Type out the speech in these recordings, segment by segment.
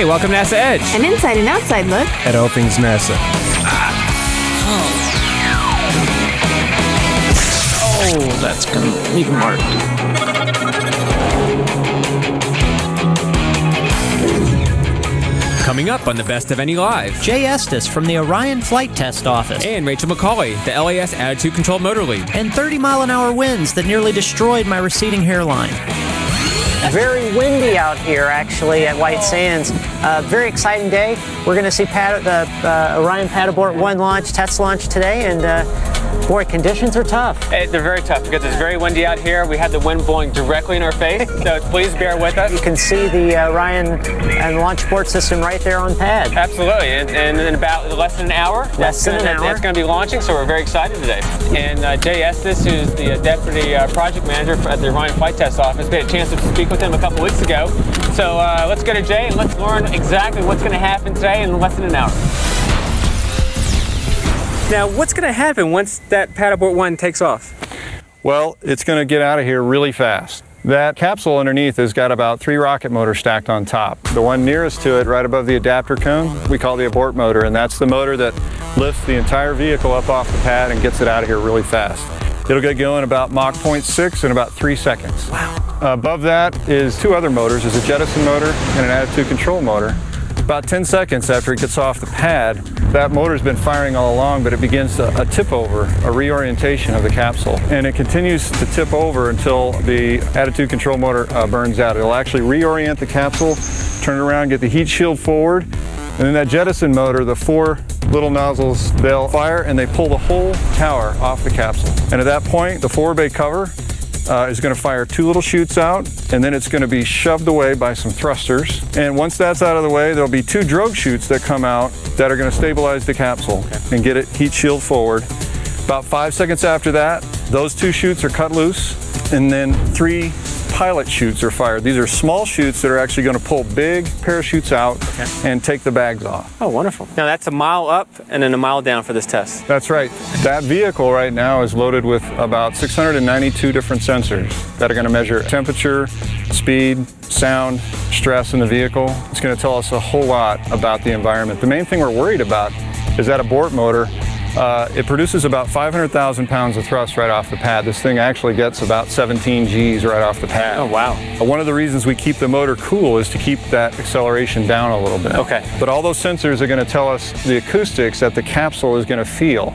Hey, welcome to NASA Edge. An inside and outside look. At all things NASA. Oh, that's gonna leave a mark. Coming up on the Best of NE Live. Jay Estes from the Orion Flight Test Office. And Rachel McCauley, the LAS Attitude Control Motor Lead. And 30 mile an hour winds that nearly destroyed my receding hairline. Very windy out here, actually, at White Sands. Uh, very exciting day. We're going to see pad- the uh, Orion Pad Abort 1 launch, test launch today, and uh, boy, conditions are tough. Hey, they're very tough because it's very windy out here. We had the wind blowing directly in our face, so please bear with us. You can see the uh, Orion and launch abort system right there on pad. Absolutely, and, and in about less than an hour, less that's than gonna, an hour. That's going to be launching, so we're very excited today. And uh, Jay Estes, who's the uh, deputy uh, project manager at the Orion Flight Test Office, we had a chance to speak with him a couple weeks ago. So uh, let's go to Jay and let's learn exactly what's going to happen today in less than an hour. Now, what's going to happen once that Pad Abort 1 takes off? Well, it's going to get out of here really fast. That capsule underneath has got about three rocket motors stacked on top. The one nearest to it, right above the adapter cone, we call the abort motor, and that's the motor that lifts the entire vehicle up off the pad and gets it out of here really fast. It'll get going about Mach 0.6 in about three seconds. Wow. above that is two other motors. There's a jettison motor and an attitude control motor. About 10 seconds after it gets off the pad, that motor's been firing all along, but it begins a, a tip over, a reorientation of the capsule. And it continues to tip over until the attitude control motor uh, burns out. It'll actually reorient the capsule, turn it around, get the heat shield forward, and then that jettison motor, the four little nozzles, they'll fire and they pull the whole tower off the capsule. And at that point, the forward bay cover uh, is going to fire two little chutes out, and then it's going to be shoved away by some thrusters. And once that's out of the way, there'll be two drogue chutes that come out that are going to stabilize the capsule and get it heat shield forward. About five seconds after that, those two chutes are cut loose, and then three pilot chutes are fired. These are small chutes that are actually going to pull big parachutes out and take the bags off. Oh, wonderful. Now, that's a mile up and then a mile down for this test. That's right. That vehicle right now is loaded with about 692 different sensors that are going to measure temperature, speed, sound, stress in the vehicle. It's going to tell us a whole lot about the environment. The main thing we're worried about is that abort motor. Uh, it produces about 500,000 pounds of thrust right off the pad. This thing actually gets about 17 Gs right off the pad. Oh, wow. Uh, One of the reasons we keep the motor cool is to keep that acceleration down a little bit. Okay. But all those sensors are going to tell us the acoustics that the capsule is going to feel.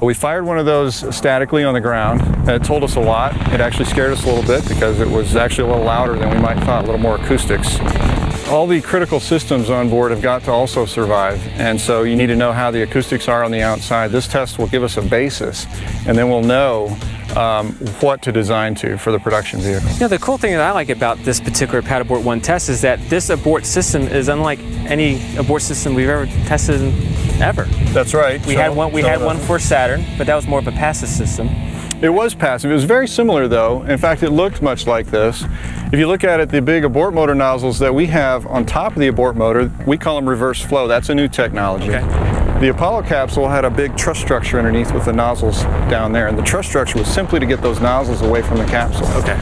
We fired one of those statically on the ground, and it told us a lot. It actually scared us a little bit because it was actually a little louder than we might thought, a little more acoustics. All the critical systems on board have got to also survive, and so you need to know how the acoustics are on the outside. This test will give us a basis, and then we'll know um, what to design to for the production vehicle. You know, the cool thing that I like about this particular Pad Abort 1 test is that this abort system is unlike any abort system we've ever tested ever. That's right. We So- had one we so had one for Saturn, but that was more of a passive system. It was passive. It was very similar though. In fact, it looked much like this. If you look at it, the big abort motor nozzles that we have on top of the abort motor, we call them reverse flow. That's a new technology. The Apollo capsule had a big truss structure underneath with the nozzles down there, and the truss structure was simply to get those nozzles away from the capsule. Okay.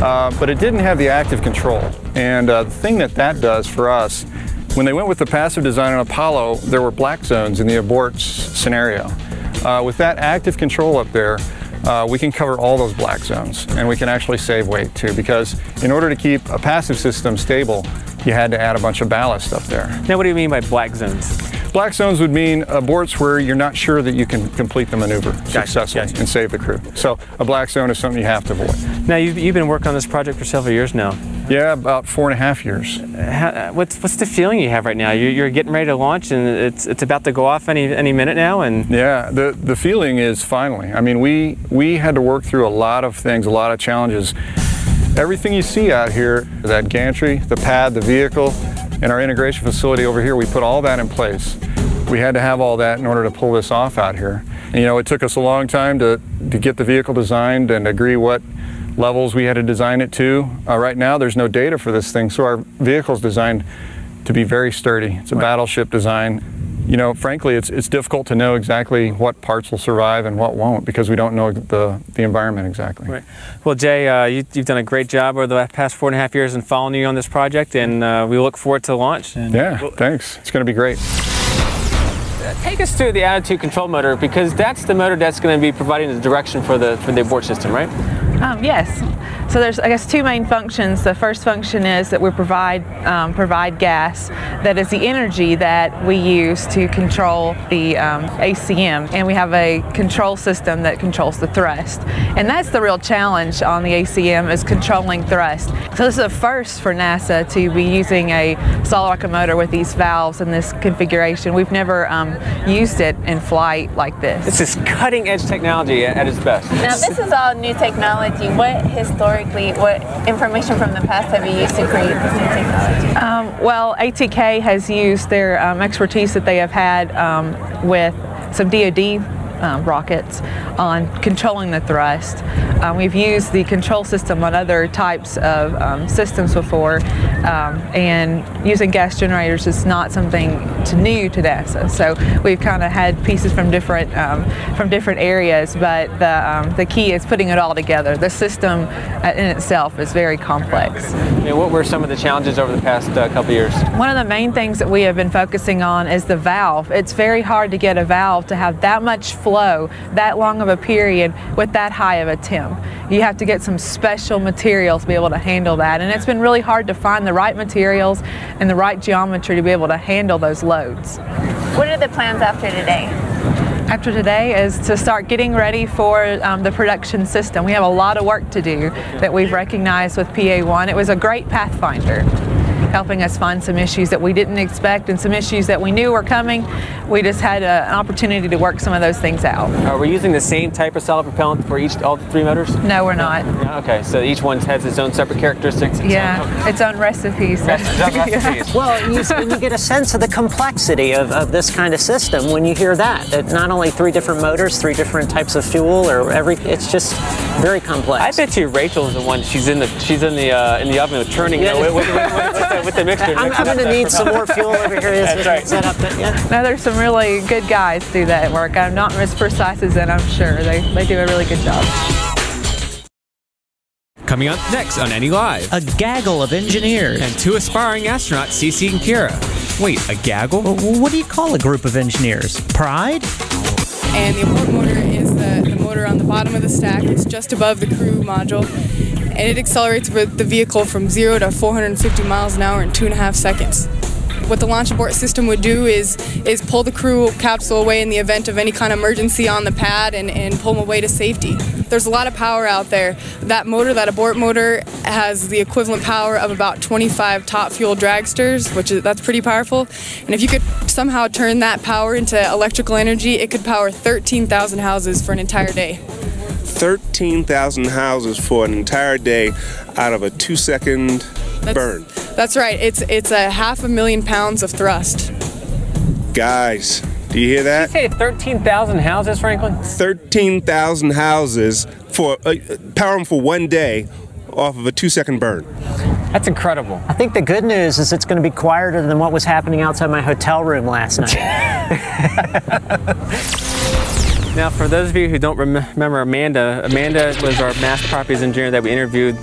Uh, but it didn't have the active control. And uh, the thing that that does for us, when they went with the passive design on Apollo, there were black zones in the abort scenario. Uh, with that active control up there, uh, we can cover all those black zones and we can actually save weight too because in order to keep a passive system stable, you had to add a bunch of ballast up there. Now, what do you mean by black zones? Black zones would mean aborts where you're not sure that you can complete the maneuver successfully and save the crew. So a black zone is something you have to avoid. Now, you've, you've been working on this project for several years now. Yeah, about four and a half years. How, what's what's the feeling you have right now? You're, you're getting ready to launch, and it's it's about to go off any any minute now. And Yeah, the the feeling is finally. I mean, we we had to work through a lot of things, a lot of challenges. Everything you see out here, that gantry, the pad, the vehicle, and our integration facility over here, we put all that in place. We had to have all that in order to pull this off out here. And, you know, it took us a long time to to get the vehicle designed and agree what levels we had to design it to. Uh, right now, there's no data for this thing, so our vehicle's designed to be very sturdy. It's a battleship design. you know, frankly, it's, it's difficult to know exactly what parts will survive and what won't because we don't know the, the environment exactly. Right. Well, Jay, uh, you, have done a great job over the past four and a half years in following you on this project, and uh, we look forward to launch. And yeah, we'll, thanks. It's going to be great. Take us through the attitude control motor because that's the motor that's going to be providing the direction for the for the abort system, right? Um, yes. So there's, I guess, two main functions. The first function is that we provide um, provide gas that is the energy that we use to control the um, ACM, and we have a control system that controls the thrust. And that's the real challenge on the ACM is controlling thrust. So this is a first for NASA to be using a solid rocket motor with these valves in this configuration. We've never um, used it in flight like this. This is cutting edge technology at, at its best. Now this is all new technology. What historically, what information from the past have you used to create this new technology? Um, well, ATK has used their um, expertise that they have had um, with some DoD um, rockets on controlling the thrust. Um, we've used the control system on other types of um, systems before, um, and using gas generators is not something to new to NASA. So we've kind of had pieces from different um, from different areas, but the um, the key is putting it all together. The system uh, in itself is very complex. And what were some of the challenges over the past uh, couple years? One of the main things that we have been focusing on is the valve. It's very hard to get a valve to have that much flow that long of a period with that high of a temp. You have to get some special materials to be able to handle that. And it's been really hard to find the right materials and the right geometry to be able to handle those loads. What are the plans after today? after today is to start getting ready for um, the production system. We have a lot of work to do that we've recognized with PA1. It was a great pathfinder helping us find some issues that we didn't expect and some issues that we knew were coming. We just had a, an opportunity to work some of those things out. Are we using the same type of solid propellant for each all three motors? No, we're not. Yeah, okay, so each one has its own separate characteristics. Yeah, own, its own recipes. recipes. well, you, you, get a sense of the complexity of, of this kind of system when you hear that. That not only three different motors, three different types of fuel, or every. It's just very complex. I bet you Rachel is the one. She's in the she's in the uh, in the oven turning yeah. with, with, with, with the mixture. I'm, I'm going to need some more fuel over here. That's right. Set up the, yeah. Now there's some really good guys do that work. I'm not as precise as them, I'm sure. They, they do a really good job. Coming up next on NE Live. A gaggle of engineers. And two aspiring astronauts, Cece and Kira. Wait, a gaggle? What do you call a group of engineers? Pride? And the abort motor is the, the motor on the bottom of the stack. It's just above the crew module and it accelerates with the vehicle from 0 to 450 miles an hour in two and a half seconds. What the launch abort system would do is is pull the crew capsule away in the event of any kind of emergency on the pad and, and pull them away to safety. There's a lot of power out there. That motor, that abort motor, has the equivalent power of about 25 top fuel dragsters, which is that's pretty powerful. And if you could somehow turn that power into electrical energy, it could power 13,000 houses for an entire day. 13,000 houses for an entire day out of a two second that's, burn. That's right. It's it's a half a million pounds of thrust. Guys, do you hear that? Did you say 13,000 houses, Franklin? 13,000 houses for uh, power them for one day off of a two second burn. That's incredible. I think the good news is it's going to be quieter than what was happening outside my hotel room last night. Now, for those of you who don't rem remember Amanda, Amanda was our mass properties engineer that we interviewed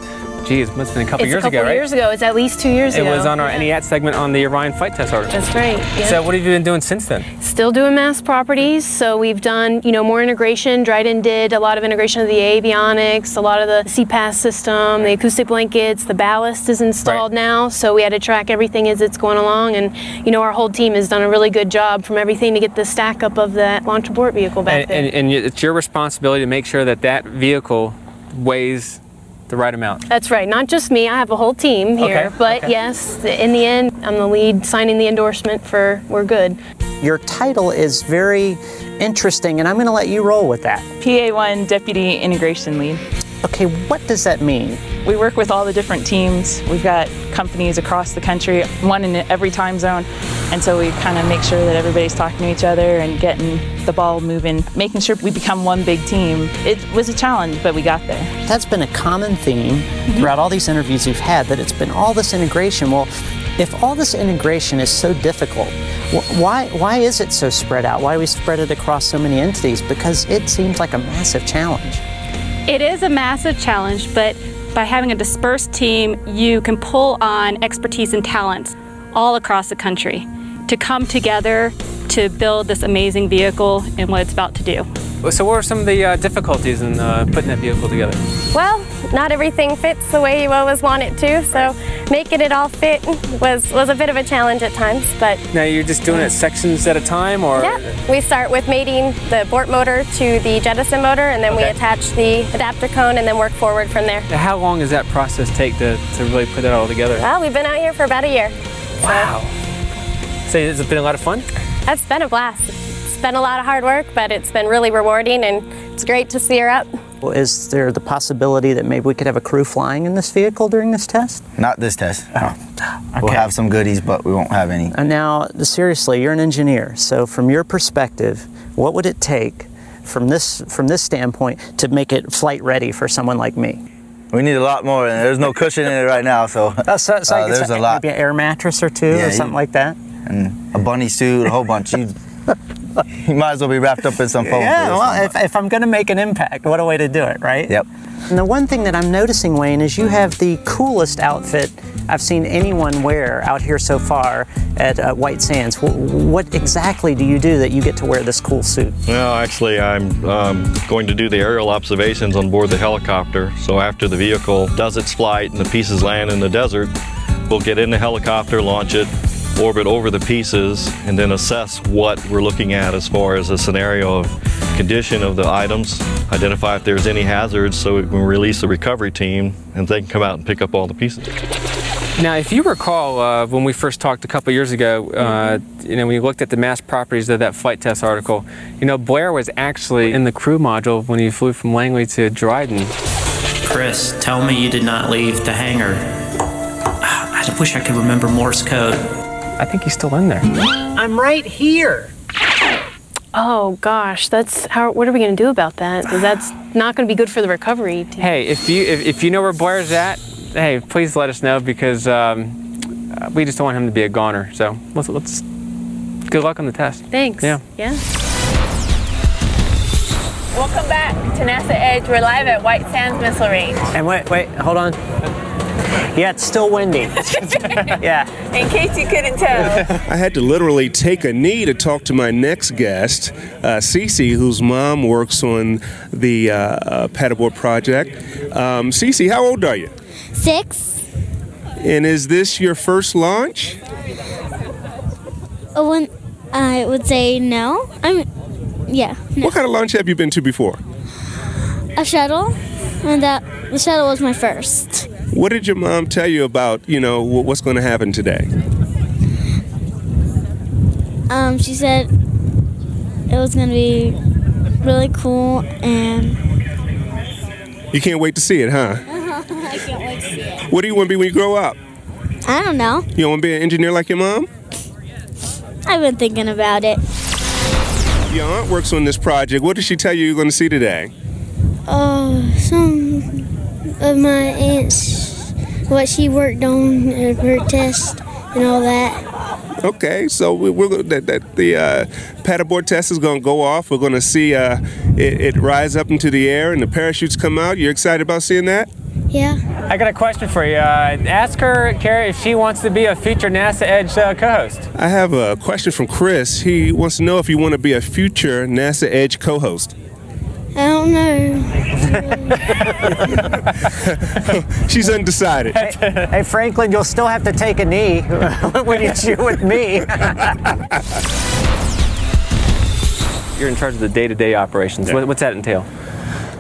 geez, it must have been a couple it's years a couple ago, right? years ago. It's at least two years it ago. It was on our yeah. segment on the Orion flight test Article. That's right. Yeah. So what have you been doing since then? Still doing mass properties. So we've done, you know, more integration. Dryden did a lot of integration of the avionics, a lot of the CPAS system, the acoustic blankets, the ballast is installed right. now. So we had to track everything as it's going along. And, you know, our whole team has done a really good job from everything to get the stack up of that launch abort vehicle back and, there. And, and it's your responsibility to make sure that that vehicle weighs the right amount. That's right. Not just me. I have a whole team here. Okay. But okay. yes, in the end, I'm the lead signing the endorsement for we're good. Your title is very interesting, and I'm going to let you roll with that. PA1 Deputy Integration Lead. Okay, what does that mean? We work with all the different teams. We've got companies across the country, one in every time zone. And so we kind of make sure that everybody's talking to each other and getting the ball moving, making sure we become one big team. It was a challenge, but we got there. That's been a common theme mm-hmm. throughout all these interviews you've had, that it's been all this integration. Well, If all this integration is so difficult, why, why is it so spread out? Why do we spread it across so many entities? Because it seems like a massive challenge. It is a massive challenge, but by having a dispersed team, you can pull on expertise and talents all across the country to come together to build this amazing vehicle and what it's about to do. So, what were some of the uh, difficulties in uh, putting that vehicle together? Well, not everything fits the way you always want it to, so making it all fit was, was a bit of a challenge at times, but Now, you're just doing it sections at a time, or? yeah, we start with mating the abort motor to the Jettison motor, and then we attach the adapter cone and then work forward from there. How long does that process take to, to really put that all together? Well, we've been out here for about a year. Wow. So, has it been a lot of fun? That's been a blast. It's been a lot of hard work, but it's been really rewarding, and it's great to see her up. Well, Is there the possibility that maybe we could have a crew flying in this vehicle during this test? Not this test. no. We'll have some goodies, but we won't have any. And now, seriously, you're an engineer. So, from your perspective, what would it take from this from this standpoint to make it flight ready for someone like me? We need a lot more, and there's no cushion in it right now, so, Uh, so, so uh, there's a lot. Maybe an air mattress or two Yeah, or you- something like that. And a bunny suit, a whole bunch. You, you might as well be wrapped up in some foam. Yeah, well, if, if I'm going to make an impact, what a way to do it, right? Yep. And the one thing that I'm noticing, Wayne, is you have the coolest outfit I've seen anyone wear out here so far at uh, White Sands. Wh- what exactly do you do that you get to wear this cool suit? Well, actually, I'm um, going to do the aerial observations on board the helicopter. So after the vehicle does its flight and the pieces land in the desert, we'll get in the helicopter, launch it, orbit over the pieces, and then assess what we're looking at as far as a scenario of condition of the items, identify if there's any hazards so we can release the recovery team and they can come out and pick up all the pieces. Now, if you recall, uh, when we first talked a couple years ago, uh, you know, we looked at the mass properties of that flight test article. You know, Blair was actually in the crew module when he flew from Langley to Dryden. Chris, tell me you did not leave the hangar. I wish I could remember Morse code. I think he's still in there. I'm right here. Oh gosh, that's how. What are we going to do about that? that's not going to be good for the recovery. team. Hey, if you if, if you know where Blair's at, hey, please let us know because um, uh, we just don't want him to be a goner. So let's let's good luck on the test. Thanks. Yeah. Yeah. Welcome back to NASA Edge. We're live at White Sands Missile Range. And wait, wait, hold on. Yeah, it's still windy. yeah. In case you couldn't tell. I had to literally take a knee to talk to my next guest, uh, Cece, whose mom works on the uh, uh, pad abort project. Um, Cece, how old are you? Six. And is this your first launch? Oh, when I would say no. I'm, yeah, no. What kind of launch have you been to before? A shuttle, and that the shuttle was my first. What did your mom tell you about, you know, what's going to happen today? Um, she said it was gonna be really cool, and You can't wait to see it, huh? I can't wait to see it. What do you want to be when you grow up? I don't know. You want to be an engineer like your mom? I've been thinking about it. Your aunt works on this project. What did she tell you you're going to see today? Uh, some of my aunts, what she worked on, uh, her test, and all that. Okay, so we, we're go- that, that the uh, pad abort test is going to go off. We're going to see uh, it, it rise up into the air and the parachutes come out. You're excited about seeing that? Yeah. I got a question for you. Uh, ask her, Carrie, if she wants to be a future NASA Edge uh, co-host. I have a question from Chris. He wants to know if you want to be a future NASA Edge co-host. I don't know. She's undecided. Hey, Franklin, you'll still have to take a knee when you shoot with me. You're in charge of the day-to-day operations. What, what's that entail?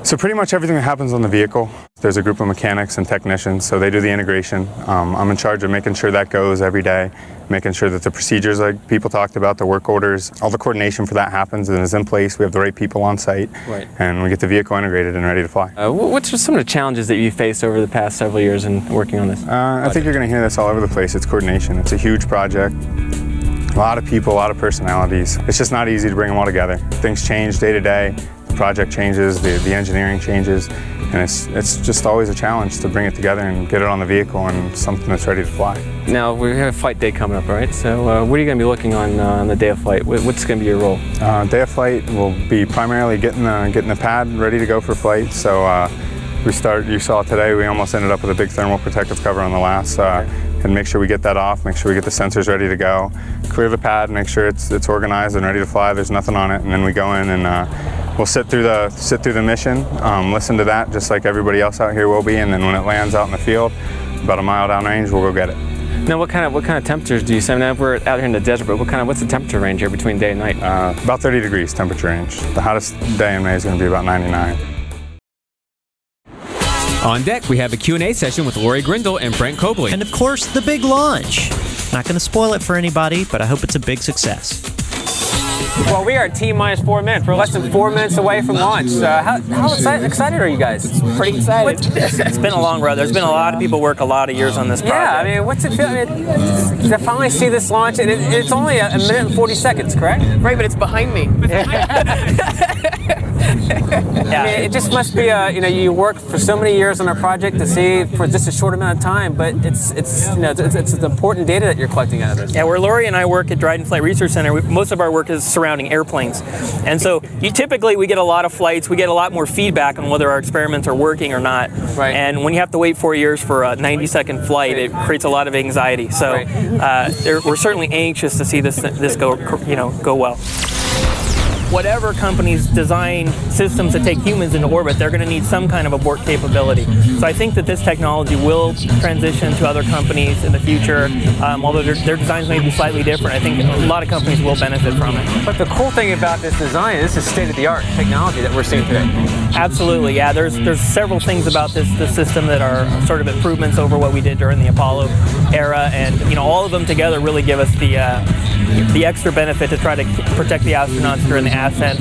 So pretty much everything that happens on the vehicle, there's a group of mechanics and technicians, so they do the integration. Um, I'm in charge of making sure that goes every day, making sure that the procedures like people talked about, the work orders, all the coordination for that happens and is in place. We have the right people on site, Right. and we get the vehicle integrated and ready to fly. Uh, wh- what's some of the challenges that you faced over the past several years in working on this? Uh, I think you're going to hear this all over the place. It's coordination. It's a huge project. A lot of people, a lot of personalities. It's just not easy to bring them all together. Things change day to day. The project changes, the, the engineering changes, and it's it's just always a challenge to bring it together and get it on the vehicle and something that's ready to fly. Now we have a flight day coming up, right? So uh, what are you going to be looking on uh, on the day of flight? What's going to be your role? Uh, day of flight will be primarily getting the getting the pad ready to go for flight. So uh, we start. You saw today. We almost ended up with a big thermal protective cover on the last. Uh, and make sure we get that off. Make sure we get the sensors ready to go. Clear the pad. Make sure it's it's organized and ready to fly. There's nothing on it, and then we go in and uh, we'll sit through the sit through the mission. Um, listen to that, just like everybody else out here will be. And then when it lands out in the field, about a mile downrange, we'll go get it. Now, what kind of what kind of temperatures do you see? I mean, we're out here in the desert, but what kind of what's the temperature range here between day and night? Uh, about 30 degrees temperature range. The hottest day in May is going to be about 99. On deck, we have a Q&A session with Laurie Grindle and Brent Cobleigh. And of course, the big launch. Not going to spoil it for anybody, but I hope it's a big success. Well, we are T minus four minutes. We're less than four minutes away from launch. Uh, how how excited, excited are you guys? Pretty excited. it's been a long road. There's been a lot of people work a lot of years on this project. Yeah, I mean, what's it feel? I mean, to finally see this launch, and it, it's only a, a minute and 40 seconds, correct? Right, but it's behind me. I mean, it just must be a, you know, you work for so many years on a project to see for just a short amount of time, but it's, it's you know, it's, it's important data that you're collecting out of this. Yeah, where Laurie and I work at Dryden Flight Research Center, we, most of our work is surrounding airplanes. And so you typically we get a lot of flights, we get a lot more feedback on whether our experiments are working or not. Right. And when you have to wait four years for a 90 second flight, it creates a lot of anxiety. So uh, we're certainly anxious to see this this go you know go well. Whatever companies design systems that take humans into orbit, they're going to need some kind of abort capability. So I think that this technology will transition to other companies in the future. Um, although their, their designs may be slightly different, I think a lot of companies will benefit from it. But the cool thing about this design, is this is state-of-the-art technology that we're seeing today. Absolutely, yeah. There's there's several things about this this system that are sort of improvements over what we did during the Apollo era, and you know all of them together really give us the uh, the extra benefit to try to protect the astronauts during the ascent.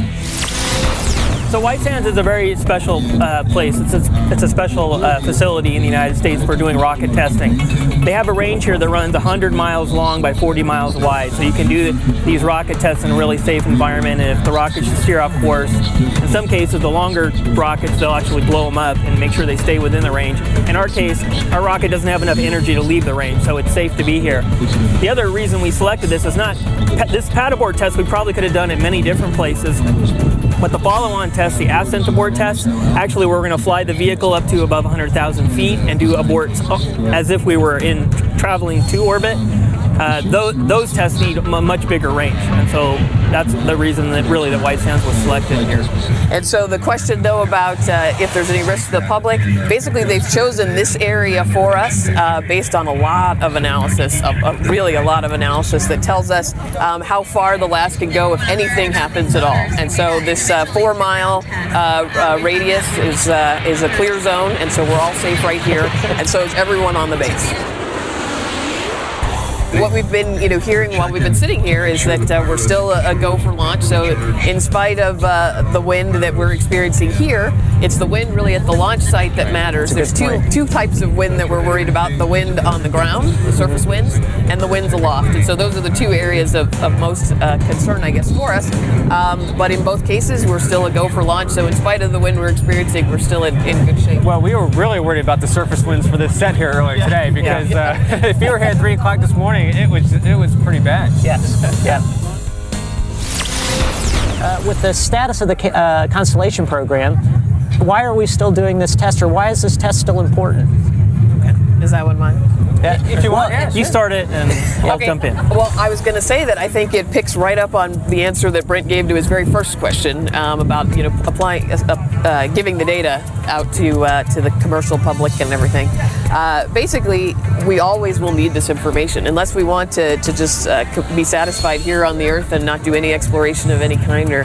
So White Sands is a very special uh, place. It's a, it's a special uh, facility in the United States for doing rocket testing. They have a range here that runs 100 miles long by 40 miles wide, so you can do these rocket tests in a really safe environment. And if the rocket should steer off course, in some cases the longer rockets they'll actually blow them up and make sure they stay within the range. In our case, our rocket doesn't have enough energy to leave the range, so it's safe to be here. The other reason we selected this is not this pad abort test. We probably could have done at many different places. But the follow-on test, the ascent abort test, actually we're going to fly the vehicle up to above 100,000 feet and do aborts as if we were in traveling to orbit. Uh, those, those tests need a much bigger range, and so that's the reason that really that White Sands was selected here. And so the question, though, about uh, if there's any risk to the public, basically they've chosen this area for us uh, based on a lot of analysis, of, of really a lot of analysis that tells us um, how far the LAS can go if anything happens at all. And so this uh, four-mile uh, uh, radius is uh, is a clear zone, and so we're all safe right here, and so is everyone on the base what we've been you know hearing while we've been sitting here is that uh, we're still a, a go for launch. So in spite of uh, the wind that we're experiencing here it's the wind really at the launch site that matters. There's two two types of wind that we're worried about. The wind on the ground the surface winds and the winds aloft. And so those are the two areas of, of most uh, concern i guess for us. Um, but in both cases we're still a go for launch. So in spite of the wind we're experiencing we're still in, in good shape. Well, we were really worried about the surface winds for this set here earlier today because Uh, if you were here at three o'clock this morning, it was it was pretty bad. Yes. Yeah. Uh, with the status of the uh, Constellation program, why are we still doing this test, or why is this test still important? Okay. is that one mine Yeah. If you want, you start it and I'll Okay. jump in. Well, I was going to say that I think it picks right up on the answer that Brent gave to his very first question um, about you know applying, uh, uh, giving the data out to uh, to the commercial public and everything. Uh, basically, we always will need this information unless we want to to just uh, be satisfied here on the Earth and not do any exploration of any kind or.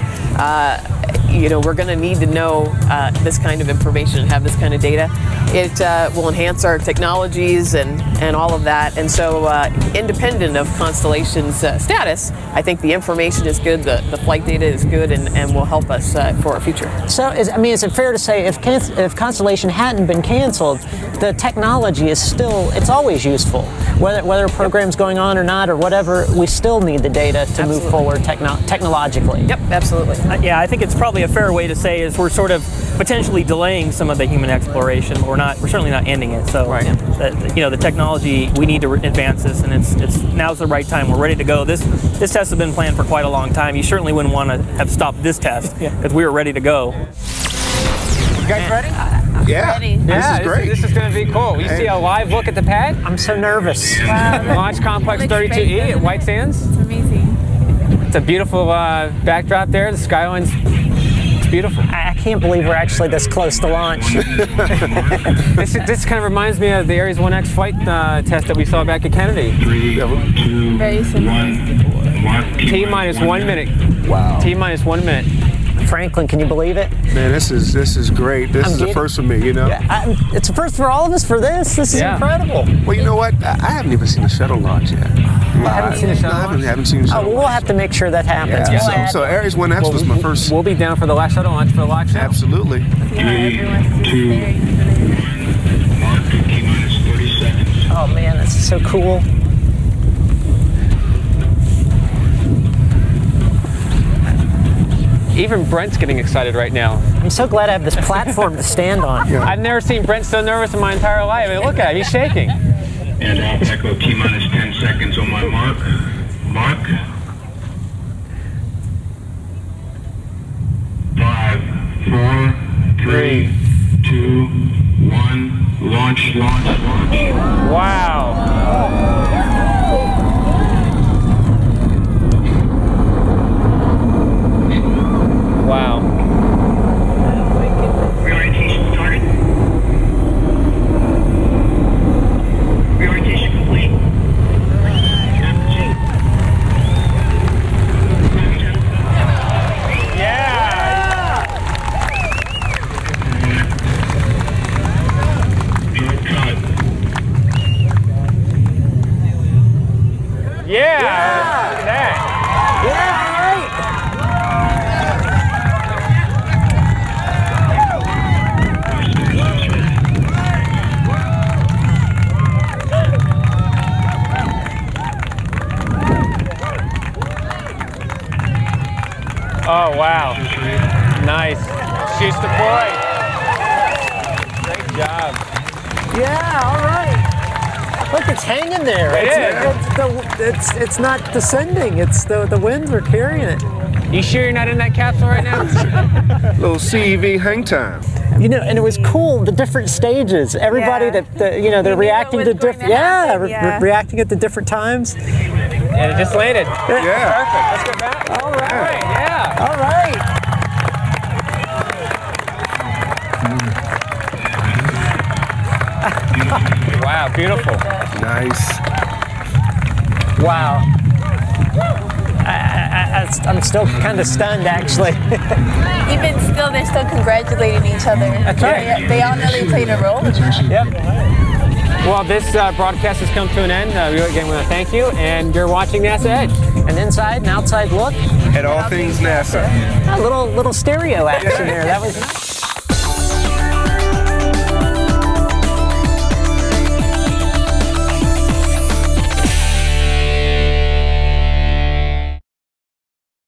You know, we're going to need to know uh, this kind of information and have this kind of data. It uh, will enhance our technologies and, and all of that. And so, uh, independent of Constellation's uh, status, I think the information is good, the, the flight data is good, and, and will help us uh, for our future. So, is, I mean, is it fair to say if can- if Constellation hadn't been canceled, the technology is still it's always useful, whether whether a program's going on or not or whatever, we still need the data to move forward techno- technologically. Yep, absolutely. Uh, yeah, I think it's probably certainly a fair way to say is we're sort of potentially delaying some of the human exploration, but we're not. We're certainly not ending it. So, right. the, you know, the technology we need to re- advance this, and it's it's now's the right time. We're ready to go. This this test has been planned for quite a long time. You certainly wouldn't want to have stopped this test because we were ready to go. You guys ready? Yeah. Ready. This is great. This, is going to be cool. You see a live look at the pad? I'm so nervous. Launch Complex 32E at White Sands. It's amazing. It's a beautiful uh, backdrop there. The skyline's it's beautiful. I can't believe we're actually this close to launch. this, this kind of reminds me of the Ares 1X flight uh, test that we saw back at Kennedy. Very similar. T minus one minute. Wow. T minus one minute. Franklin, can you believe it? Man, this is this is great. This I'm is the first for me, you know. Yeah, I, it's a first for all of us for this. This is Yeah. incredible. Well, you know what? I, I haven't even seen a shuttle launch yet. I haven't seen a shuttle I haven't, launch? haven't seen a Oh, shuttle well, we'll have to make sure that happens. Yeah, We'll so, add- so Ares 1X was my first. We'll be down for the last shuttle launch for the launch show. Absolutely. Oh man, this is so cool. Even Brent's getting excited right now. I'm so glad I have this platform to stand on. I've never seen Brent so nervous in my entire life. I mean, look at him, he's shaking. And I'll echo T minus 10 seconds on my mark. Mark. Five, four, three, two, one. Launch, launch, launch. Wow. Wow. Reorientation started. Reorientation complete. Yeah. Look at that. Oh, wow. Nice. She's deployed. Great job. Yeah, all right. Look, it's hanging there. It it's, is. It's, it's, it's not descending. It's the, the winds are carrying it. You sure you're not in that capsule right now? Little CEV hang time. You know, and it was cool the different stages. Everybody Yeah. that, that you know they're We reacting to different. Yeah, happen, re- yeah. re- reacting at the different times. And it just landed. Yeah. Perfect. Let's go back. All right. Yeah. All right. Wow. Beautiful. Nice. Wow. I, I, I, I'm still kind of stunned, actually. Even still, they're still congratulating each other. That's right. They, they all know they played a role in that. Yep. Well, this uh, broadcast has come to an end. Uh, we again want to thank you, and you're watching NASA Edge. An inside and outside look. At all things NASA. A little little stereo action there. That was.